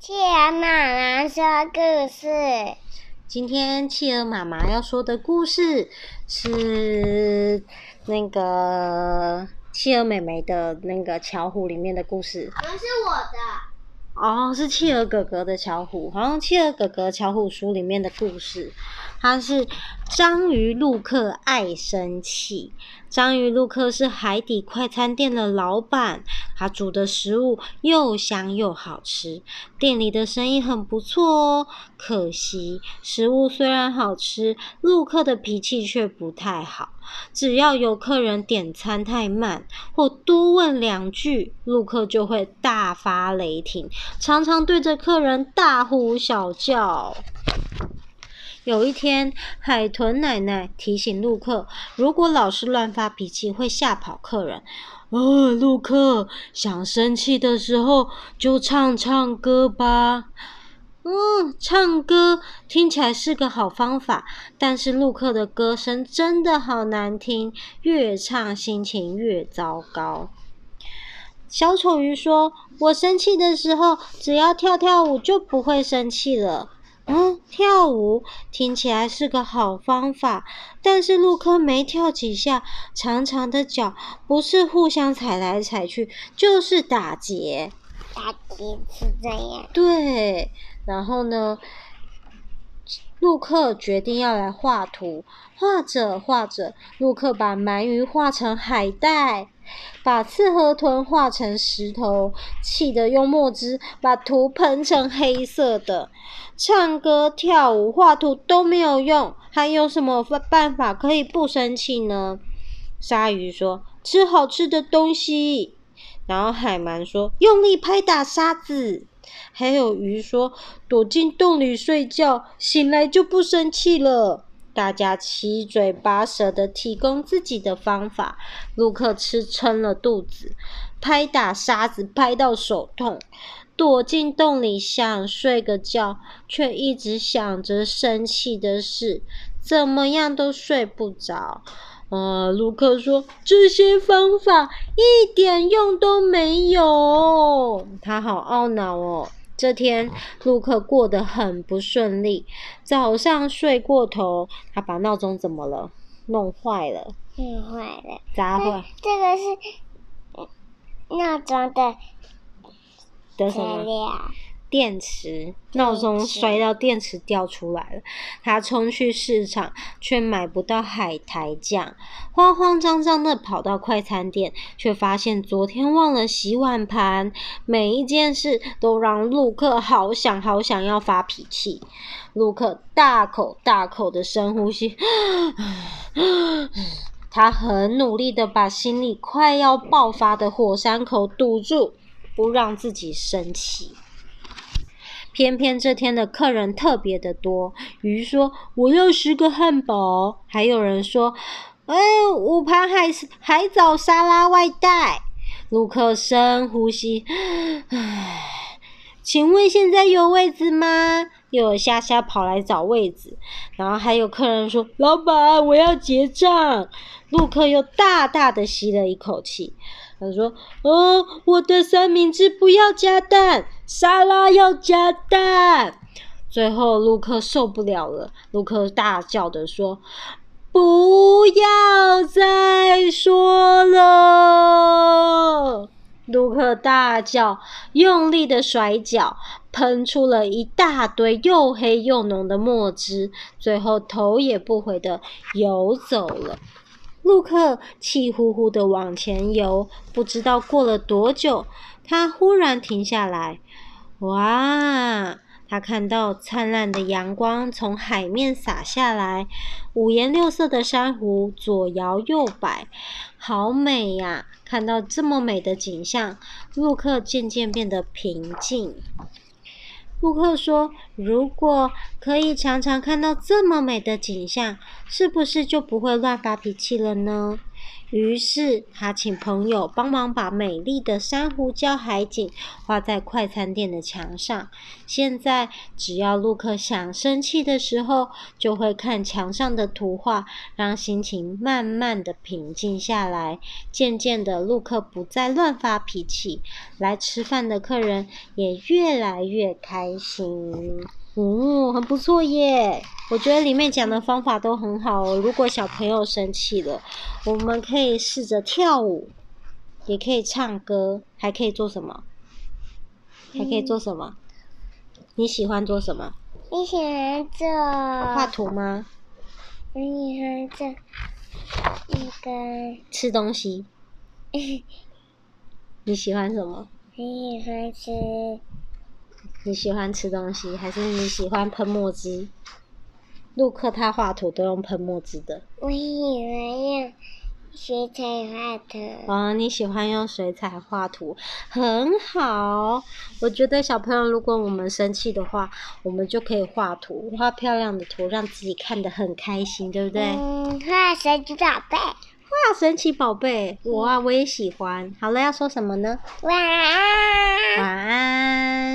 企鹅妈妈说故事。今天企鹅妈妈要说的故事是那个企鹅妹妹的那个巧虎里面的故事。不是我的。哦，是企鹅哥哥的巧虎，好像企鹅哥哥巧虎书里面的故事。他是章鱼陆克爱生气。章鱼陆克是海底快餐店的老板，他煮的食物又香又好吃，店里的生意很不错哦。可惜食物虽然好吃，陆克的脾气却不太好。只要有客人点餐太慢或多问两句，陆克就会大发雷霆，常常对着客人大呼小叫。有一天，海豚奶奶提醒陆克，如果老是乱发脾气，会吓跑客人。哦，陆克，想生气的时候就唱唱歌吧。嗯，唱歌听起来是个好方法，但是陆克的歌声真的好难听，越唱心情越糟糕。小丑鱼说：“我生气的时候，只要跳跳舞就不会生气了。”嗯，跳舞听起来是个好方法，但是陆克没跳几下，长长的脚不是互相踩来踩去，就是打结。打结是这样。对，然后呢，陆克决定要来画图，画着画着，陆克把鳗鱼画成海带。把刺河豚画成石头，气得用墨汁把图喷成黑色的。唱歌、跳舞、画图都没有用，还有什么办法可以不生气呢？鲨鱼说：“吃好吃的东西。”然后海鳗说：“用力拍打沙子。”还有鱼说：“躲进洞里睡觉，醒来就不生气了。”大家七嘴八舌的提供自己的方法，陆克吃撑了肚子，拍打沙子拍到手痛，躲进洞里想睡个觉，却一直想着生气的事，怎么样都睡不着。呃，卢克说，这些方法一点用都没有，他好懊恼哦。这天，陆克过得很不顺利。早上睡过头，他把闹钟怎么了？弄坏了。弄坏了。砸坏。这个是闹钟的的什么？电池，闹钟摔到电池掉出来了。他冲去市场，却买不到海苔酱，慌慌张张的跑到快餐店，却发现昨天忘了洗碗盘。每一件事都让陆克好想好想要发脾气。陆克大口大口的深呼吸，他很努力的把心里快要爆发的火山口堵住，不让自己生气。偏偏这天的客人特别的多，鱼说：“我要十个汉堡。”还有人说：“哎，五盘海海藻沙拉外带。”陆克深呼吸，唉，请问现在有位子吗？又有虾虾跑来找位子，然后还有客人说：“老板，我要结账。”陆克又大大的吸了一口气。他说：“哦，我的三明治不要加蛋，沙拉要加蛋。”最后，卢克受不了了，卢克大叫的说：“不要再说了！”卢克大叫，用力的甩脚，喷出了一大堆又黑又浓的墨汁，最后头也不回的游走了。陆克气呼呼的往前游，不知道过了多久，他忽然停下来。哇！他看到灿烂的阳光从海面洒下来，五颜六色的珊瑚左摇右摆，好美呀！看到这么美的景象，陆克渐渐变得平静。陆克说：“如果可以常常看到这么美的景象，是不是就不会乱发脾气了呢？”于是他请朋友帮忙把美丽的珊瑚礁海景画在快餐店的墙上。现在只要陆克想生气的时候，就会看墙上的图画，让心情慢慢的平静下来。渐渐的，陆克不再乱发脾气，来吃饭的客人也越来越开心。哦，很不错耶！我觉得里面讲的方法都很好哦。如果小朋友生气了，我们可以试着跳舞，也可以唱歌，还可以做什么？还可以做什么？嗯、你喜欢做什么？你喜欢做画图吗？我喜欢做那个吃东西。你喜欢什么？你喜欢吃。你喜欢吃东西，还是你喜欢喷墨汁？路克他画图都用喷墨汁的。我喜欢用水彩画图。哦，你喜欢用水彩画图，很好。我觉得小朋友，如果我们生气的话，我们就可以画图，画漂亮的图，让自己看得很开心，对不对？嗯，画神奇宝贝。画神奇宝贝，我啊，我也喜欢。好了，要说什么呢？晚安。晚安。